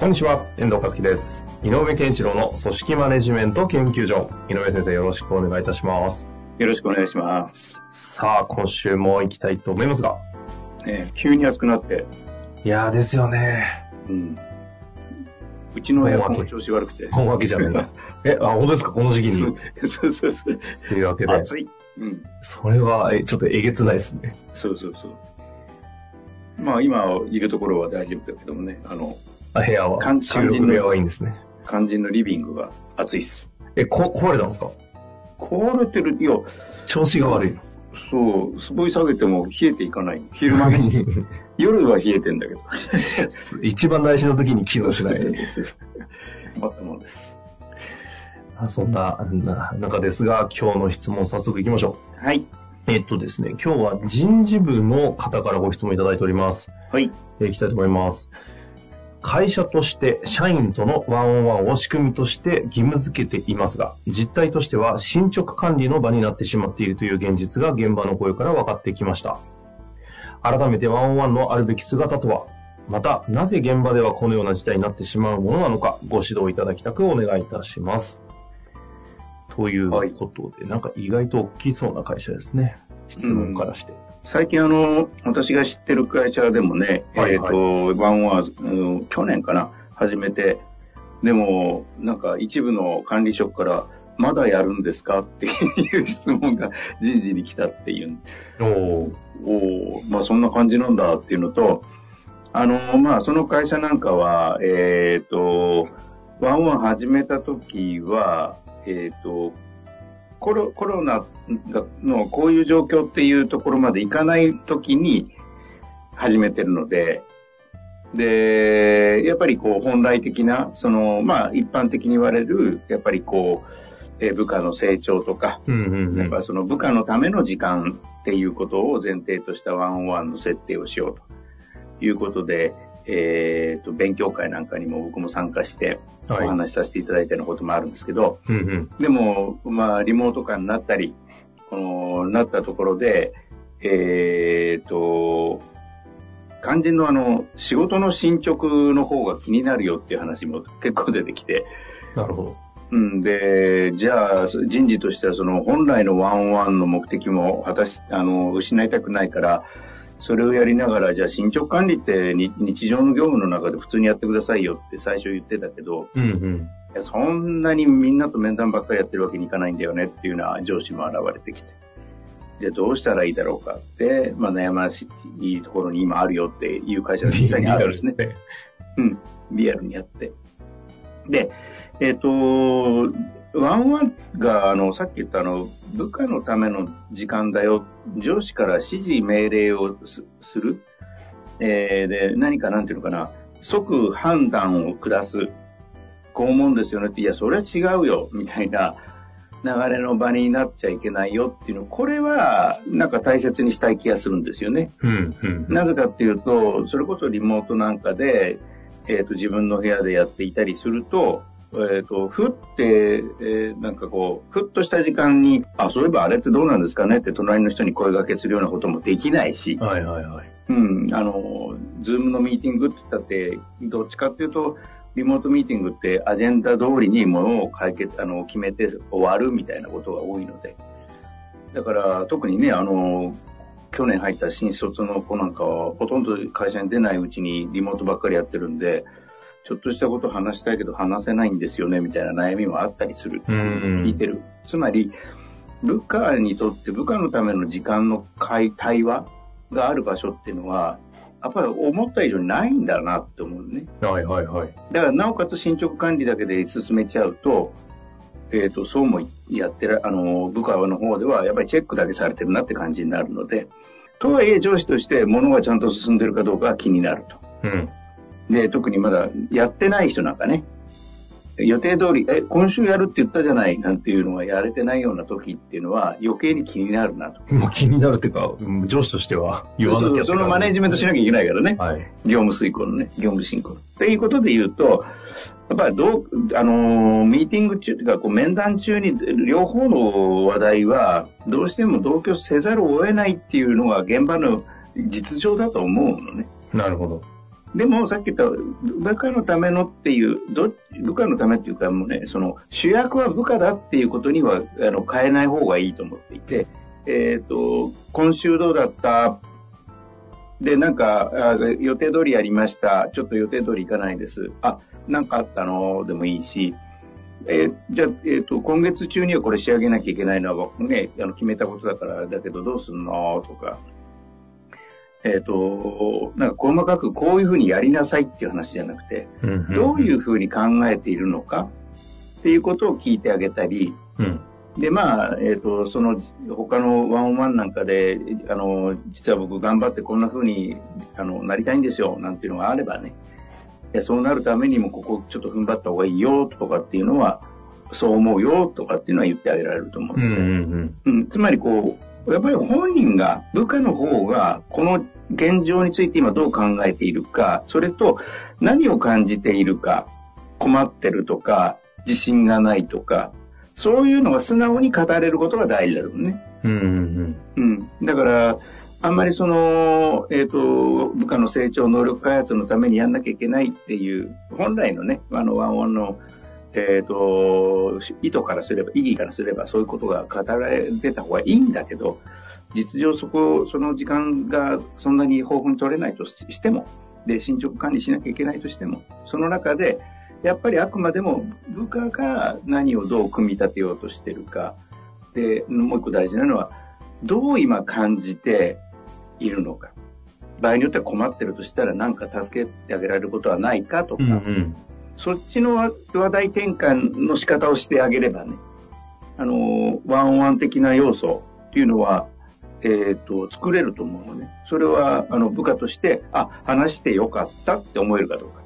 こんにちは、遠藤和樹です。井上健一郎の組織マネジメント研究所。井上先生、よろしくお願いいたします。よろしくお願いします。さあ、今週も行きたいと思いますが。ね、急に暑くなって、いやーですよね。うん。うちのエアコンも調子悪くて。こんわけじゃないんだ。え、あ、本当ですか？この時期に。そうそうそう。というわけで。暑い。うん。それは、え、ちょっとえげつないですね。そうそうそう。まあ今いるところは大丈夫だけどもね、あの、あ、部屋は。肝収録部屋はいいんですね。肝心のリビングが暑いっす。え、こ、壊れたんですか？壊れてる、いや、調子が悪い。そう、すごい下げても冷えていかない。昼間ね。夜は冷えてんだけど。一番大事な時に機能しない。困 ったもんです。あそんなな中ですが、今日の質問早速行きましょう。はい。えっとですね、今日は人事部の方からご質問いただいております。はい。えーいきたいと思います。会社として社員とのワンオンワンを仕組みとして義務付けていますが、実態としては進捗管理の場になってしまっているという現実が現場の声から分かってきました。改めてワンオンワンのあるべき姿とは、また、なぜ現場ではこのような事態になってしまうものなのか、ご指導いただきたくお願いいたします。ということで、なんか意外と大きそうな会社ですね。質問からして。最近あの、私が知ってる会社でもね、はいはい。えっ、と、ワンワン、うん去年かな、始めて、でも、なんか一部の管理職から、まだやるんですか？っていう質問が人事に来たっていう。おー。おーまあそんな感じなんだっていうのと、あの、まあその会社なんかは、えっ、と、ワンワン始めた時は、えっ、と、コロコロナがのこういう状況っていうところまでいかない時に始めてるので、で、やっぱりこう本来的な、その、まあ一般的に言われる、やっぱりこう、えー部下の成長とか、うんうんうん。やっぱその部下のための時間っていうことを前提としたワンオンワンの設定をしようということで、えっ、と、勉強会なんかにも僕も参加しておはい話しさせていただいたようなこともあるんですけど、うんうんでも、まあ、リモート化になったり、この、なったところで、えっ、と、肝心のあの、仕事の進捗の方が気になるよっていう話も結構出てきて、なるほど。うん、で、じゃあ、人事としてはその本来のワンワンの目的も果たし、あの、失いたくないから、それをやりながら、じゃあ進捗管理ってに日常の業務の中で普通にやってくださいよって最初言ってたけど、うんうん。いやそんなにみんなと面談ばっかりやってるわけにいかないんだよねっていうような上司も現れてきて。じゃあどうしたらいいだろうかって、まあ悩ましいところに今あるよっていう会社が実際にあるんですね。うん、リアルにやって。で、えっ、と、ワンワンが、あの、さっき言ったあの、部下のための時間だよ、上司から指示命令をすする、えーで、何かなんていうのかな、即判断を下す、こう思うんですよねって、いや、それは違うよ、みたいな。流れの場になっちゃいけないよ。っていうの、これは、なんか大切にしたい気がするんですよね。うんうん。なぜかっていうと、それこそリモートなんかで、えっ、と、自分の部屋でやっていたりすると、えっ、と、ふって、えーなんかこう、ふっとした時間に、あ、そういえばあれってどうなんですかねって隣の人に声掛けするようなこともできないし、はいはいはい。うん、あの、 Zoom のミーティングって言ったって、どっちかっていうと、リモートミーティングってアジェンダ通りにものを解決、あの、決めて終わるみたいなことが多いので。だから、特にね、あの、去年入った新卒の子なんかは、ほとんど会社に出ないうちにリモートばっかりやってるんで、ちょっとしたこと話したいけど話せないんですよね、みたいな悩みもあったりする。うんうん聞いてる。つまり、部下にとって部下のための時間の会対話がある場所っていうのは、やっぱり思った以上にないんだなって思うね。はいはいはい。だから、なおかつ進捗管理だけで進めちゃうと、えっ、と、そうもやってる、あの、部下の方では、やっぱりチェックだけされてるなって感じになるので、とはいえ上司として物がちゃんと進んでるかどうかは気になると。うん。で、特にまだやってない人なんかね、予定通り、え、今週やるって言ったじゃないなんていうのがやれてないような時っていうのは余計に気になるなと。まあ気になるっていうか、うん上司としては言わなきゃそうそのマネージメントしなきゃいけないからね。はい。業務遂行のね、業務進行。っていうことで言うと、やっぱりどう、あのーミーティング中というか、こう面談中に両方の話題は、どうしても同居せざるを得ないっていうのが現場の実情だと思うのね。なるほど。でも、さっき言った、部下のためのっていう、ど部下のためっていうか、もうね、その、主役は部下だっていうことには、あの、変えない方がいいと思っていて、えっ、と、今週どうだった？で、なんか、あ予定通りやりました。ちょっと予定通り行かないです。あ、なんかあったの？でもいいし、えーじゃあ、えっ、と、今月中にはこれ仕上げなきゃいけないのは、ね、あの、決めたことだから、だけどどうすんの？とか、えっ、と、なんか細かくこういうふうにやりなさいっていう話じゃなくて、どういううふうに考えているのかっていうことを聞いてあげたり、ん。うん。で、まあ、えっ、と、その、他のワンオンワンなんかで、あの、実は僕頑張ってこんな風に、あの、なりたいんですよ、なんていうのがあればね、そうなるためにもここちょっと踏ん張った方がいいよ、とかっていうのは、そう思うよ、とかっていうのは言ってあげられると思うんうんですよ。うんうん、つまりこう、やっぱり本人が、部下の方が、この現状について今どう考えているか、それと何を感じているか、困ってるとか、自信がないとか、そういうのが素直に語れることが大事だろうね。うん。うんうん。だから、あんまりその、えっ、と、部下の成長能力開発のためにやんなきゃいけないっていう、本来のね、あの、ワンワンの、えっ、と、意図からすれば、意義からすれば、そういうことが語られてた方がいいんだけど、実情そこ、その時間がそんなに豊富に取れないとしても、で、進捗管理しなきゃいけないとしても、その中で、やっぱりあくまでも部下が何をどう組み立てようとしてるか、で、もう一個大事なのは、どう今感じているのか。場合によっては困ってるとしたら何か助けてあげられることはないかとか、うん。うんそっちの話題転換の仕方をしてあげればね、あの、ワンオンワン的な要素っていうのは、えっ、と、作れると思うのね。それは、あの、部下として、あ、話してよかったって思えるかどうか。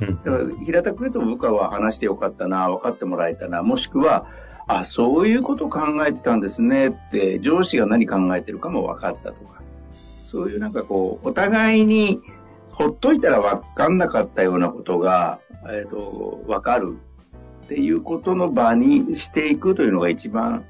うん。だから、平たく言うと部下は話してよかったな、分かってもらえたな、もしくは、あ、そういうこと考えてたんですねって、上司が何考えてるかも分かったとか、そういうなんかこう、お互いに、ほっといたら分かんなかったようなことが、えっ、と、分かるっていうことの場にしていくというのが一番、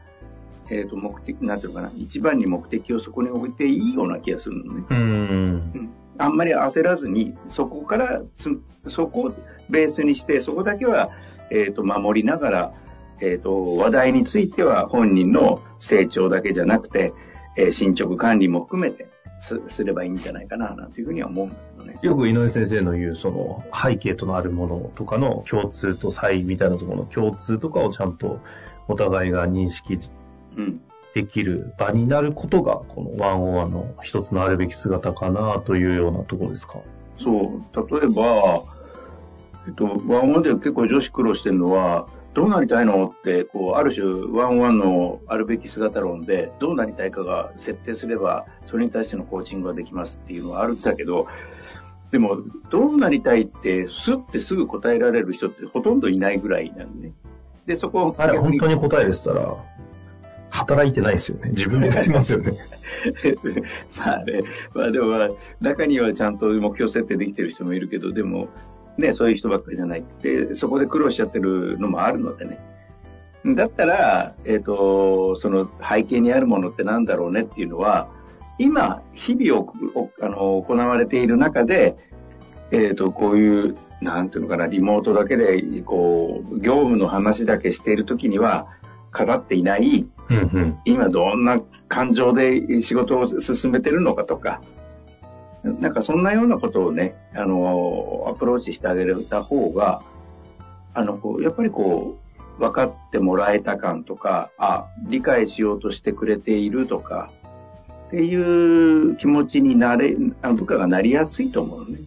えっ、と、目的、なんていうのかな、一番に目的をそこに置いていいような気がするのね。うん。あんまり焦らずに、そこからつ、そこをベースにして、そこだけは、えっ、と、守りながら、えっ、と、話題については本人の成長だけじゃなくて、えー進捗管理も含めてすすればいいんじゃないかな、なんていうふうには思うんだけどね。よく井上先生の言う、その、背景となるものとかの共通と差異みたいなところの共通とかをちゃんとお互いが認識うん。できる場になることが、このワンオンワンの一つのあるべき姿かなというようなところですか？そう、例えば、えっと、ワンワンで結構女子苦労してるのは、どうなりたいのって、こう、ある種、ワンワンのあるべき姿論で、どうなりたいかが設定すれば、それに対してのコーチングができますっていうのはあるんだけど、でも、どうなりたいって、すってすぐ答えられる人ってほとんどいないぐらいなんでね。で、そこをあれ、本当に答えでしたら、働いてないですよね。自分でやってますよね。まあね、まあでもまあ、中にはちゃんと目標設定できてる人もいるけど、でも、ね、そういう人ばっかりじゃない。で、そこで苦労しちゃってるのもあるのでね。だったら、えっ、と、その背景にあるものってなんだろうねっていうのは、今、日々あの行われている中で、えっ、と、こういう、なんていうのかな、リモートだけで、こう、業務の話だけしているときには、語っていない、うんうん。今どんな感情で仕事を進めてるのかとか、なんかそんなようなことをね、あの、アプローチしてあげた方が、あの、こうやっぱりこう、分かってもらえた感とか、あ、理解しようとしてくれているとか、っていう気持ちになれ、あの部下がなりやすいと思うのね。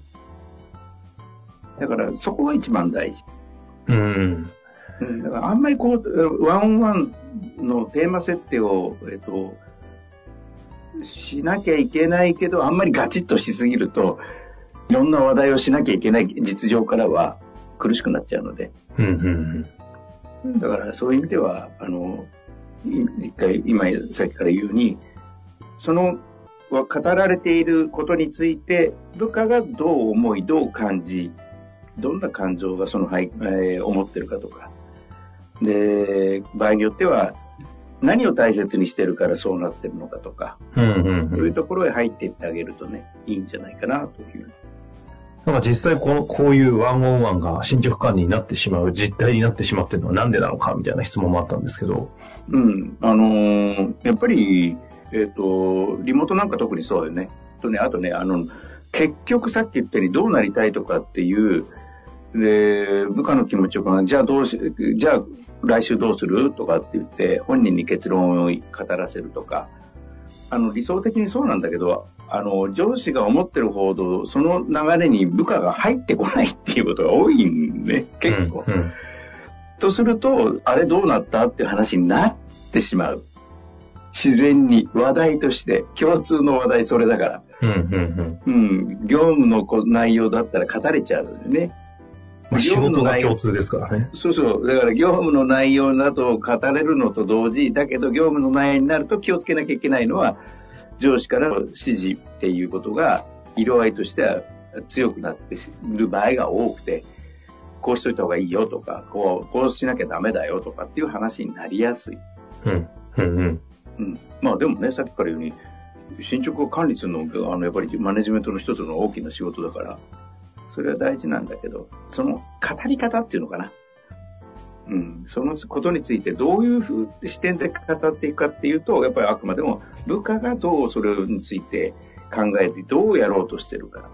だからそこが一番大事。うん。うんだからあんまりこう、ワンオンワンのテーマ設定を、えっと、しなきゃいけないけど、あんまりガチッとしすぎると、いろんな話題をしなきゃいけない実情からは苦しくなっちゃうので。うんうんうん、だからそういう意味では、あの、一回、今さっきから言うように、その語られていることについて、部下がどう思い、どう感じ、どんな感情がその、えー、思ってるかとか。で、場合によっては、何を大切にしてるからそうなってるのかとか、うんうんうん、そういうところへ入っていってあげるとね、いいんじゃないかなという。なんか実際この、こういうワンオンワンが進捗管理になってしまう、実態になってしまってるのはなんでなのかみたいな質問もあったんですけど。うん。あのー、やっぱり、えっ、ー、と、リモートなんか特にそうよね。とね、あとね、あの、結局さっき言ったようにどうなりたいとかっていう、で、部下の気持ちを考え、じゃあどうし、じゃあ来週どうするとかって言って、本人に結論を語らせるとか、あの、理想的にそうなんだけど、あの、上司が思ってるほど、その流れに部下が入ってこないっていうことが多いんね、結構。うんうん、とすると、あれどうなったっていう話になってしまう。自然に話題として共通の話題それだから。うん、うん、業務の内容だったら語れちゃうよね。まあ、仕事が共通ですからね。そうそう。だから業務の内容だと語れるのと同時、だけど業務の内容になると気をつけなきゃいけないのは、上司からの指示っていうことが、色合いとしては強くなっている場合が多くて、こうしといた方がいいよとか、こう、こうしなきゃダメだよとかっていう話になりやすい。うん。うんうん。うん。まあでもね、さっきから言うように、進捗を管理するのが、あの、やっぱりマネジメントの一つの大きな仕事だから、それは大事なんだけど、その語り方っていうのかな。うん、そのことについてどういうふう視点で語っていくかっていうと、やっぱりあくまでも部下がどうそれについて考えてどうやろうとしてるか。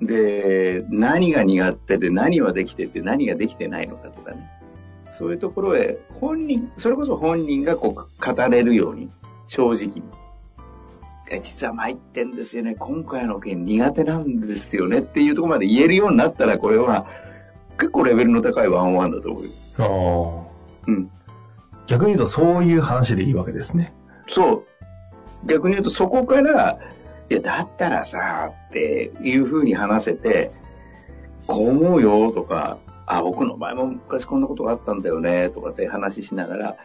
で、何が苦手で何はできてて何ができてないのかとかね。そういうところへ本人、それこそ本人がこう語れるように、正直に。実は参ってんですよね。今回の件苦手なんですよねっていうところまで言えるようになったら、これは結構レベルの高いワンワンだと思うよ。ああ。うん。逆に言うとそういう話でいいわけですね。そう。逆に言うとそこから、いや、だったらさ、っていうふうに話せて、こう思うよとか、あ、僕の前も昔こんなことがあったんだよね、とかって話しながら、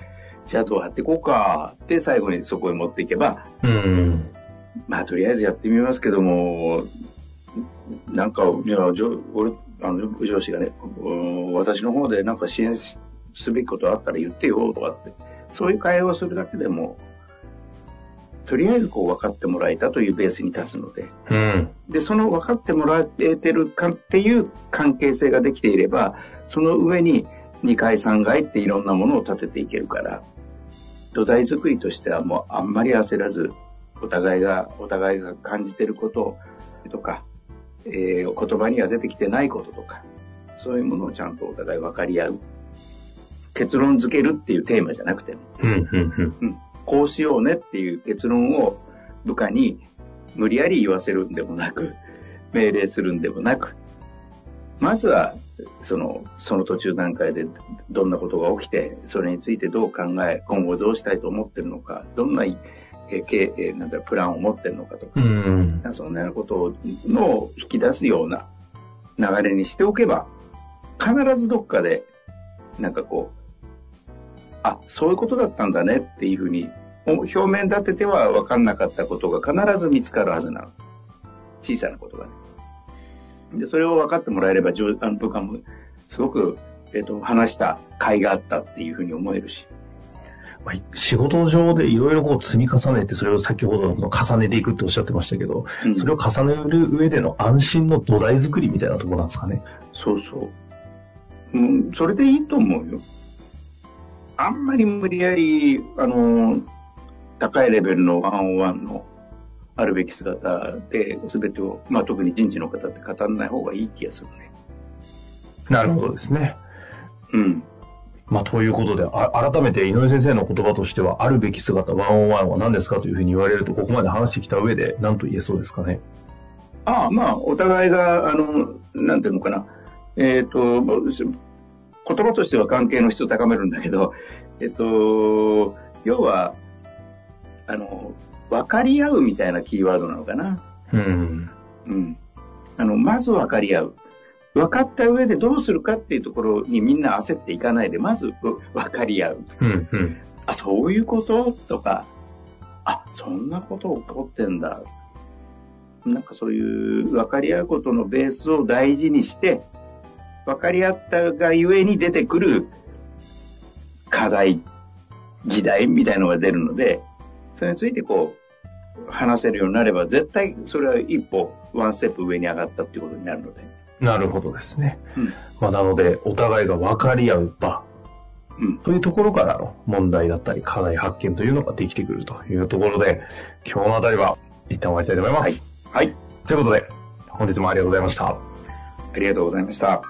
じゃあどうやっていこうか。って最後にそこへ持っていけば、うん。まあとりあえずやってみますけども、なんか、俺、あの、上司がね、私の方でなんか支援すべきことあったら言ってよとかって、そういう会話をするだけでも、とりあえずこう分かってもらえたというベースに立つので、うん、で、その分かってもらえてるかっていう関係性ができていれば、その上に2階3階っていろんなものを立てていけるから、土台作りとしてはもうあんまり焦らず、お互いが、お互いが感じてることとか、えー、言葉には出てきてないこととか、そういうものをちゃんとお互い分かり合う。結論付けるっていうテーマじゃなくても、うんうん。うん、こうしようねっていう結論を部下に無理やり言わせるんでもなく、命令するんでもなく、まずは、その、その途中段階でどんなことが起きて、それについてどう考え、今後どうしたいと思ってるのか、どんな、えー、えなんだプランを持ってるのかとか、うん、そんなことの引き出すような流れにしておけば、必ずどっかで、なんかこう、あ、そういうことだったんだねっていうふうに、表面立てては分かんなかったことが必ず見つかるはずなの。小さなことがね。で、それを分かってもらえれば、あの部下もすごく、えっ、ー、と、話した甲斐があったっていうふうに思えるし。仕事上でいろいろこう積み重ねて、それを先ほどのこの重ねていくっておっしゃってましたけど、うん、それを重ねる上での安心の土台作りみたいなところなんですかね。そうそう。うん、それでいいと思うよ。あんまり無理やり、あの、高いレベルのワンオンワンのあるべき姿で全てを、まあ特に人事の方って語らない方がいい気がするね。なるほどですね。うん。まあ、ということで、改めて井上先生の言葉としては、あるべき姿、ワンオンワンは何ですかというふうに言われると、ここまで話してきた上で、何と言えそうですかね。ああ、まあ、お互いが、あの、なんていうのかな。えっ、ー、と、言葉としては関係の質を高めるんだけど、えっ、ー、と、要は、あの、分かり合うみたいなキーワードなのかな。うん。うん。あの、まず分かり合う。分かった上でどうするかっていうところにみんな焦っていかないで、まずう分かり合う。うん。うん。あ、そういうこと？とか、あ、そんなこと起こってんだ。なんかそういう分かり合うことのベースを大事にして、分かり合ったがゆえに出てくる課題、議題みたいのが出るので、それについてこう、話せるようになれば、絶対それは一歩、ワンステップ上に上がったっていうことになるので。なるほどですね。うんまあ、なので、お互いが分かり合う場うん。というところからの問題だったり課題発見というのができてくるというところで、今日のあたりは一旦終わりたいと思います。はい。はい。ということで、本日もありがとうございました。ありがとうございました。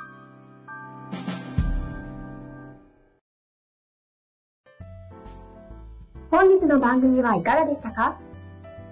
本日の番組はいかがでしたか？